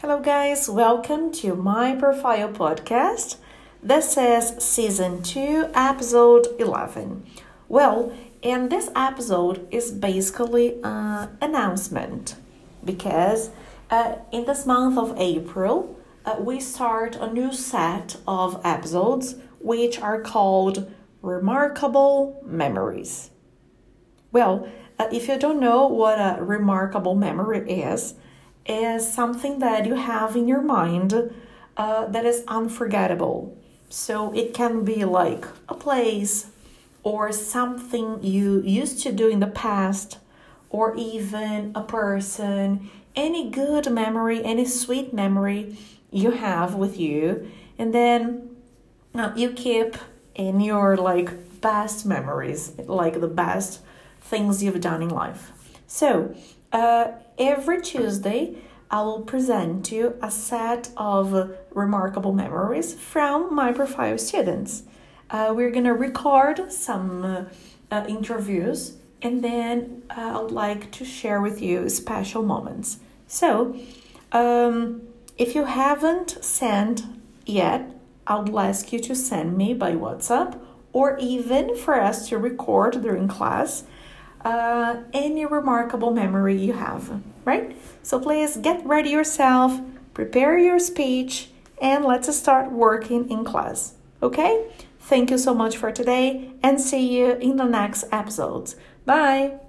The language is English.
Hello, guys. Welcome to my profile podcast. This is season 2, episode 11. Well, and this episode is basically an announcement because uh, in this month of April, uh, we start a new set of episodes which are called Remarkable Memories. Well, uh, if you don't know what a remarkable memory is, is something that you have in your mind uh, that is unforgettable. So it can be like a place or something you used to do in the past, or even a person, any good memory, any sweet memory you have with you, and then uh, you keep in your like best memories, like the best things you've done in life. So, uh, every Tuesday, I will present you a set of remarkable memories from my profile students. Uh, we're gonna record some uh, uh, interviews and then uh, I would like to share with you special moments. So, um, if you haven't sent yet, I would ask you to send me by WhatsApp or even for us to record during class uh, any remarkable memory you have, right? So please get ready yourself, prepare your speech, and let's start working in class, okay? Thank you so much for today and see you in the next episodes. Bye!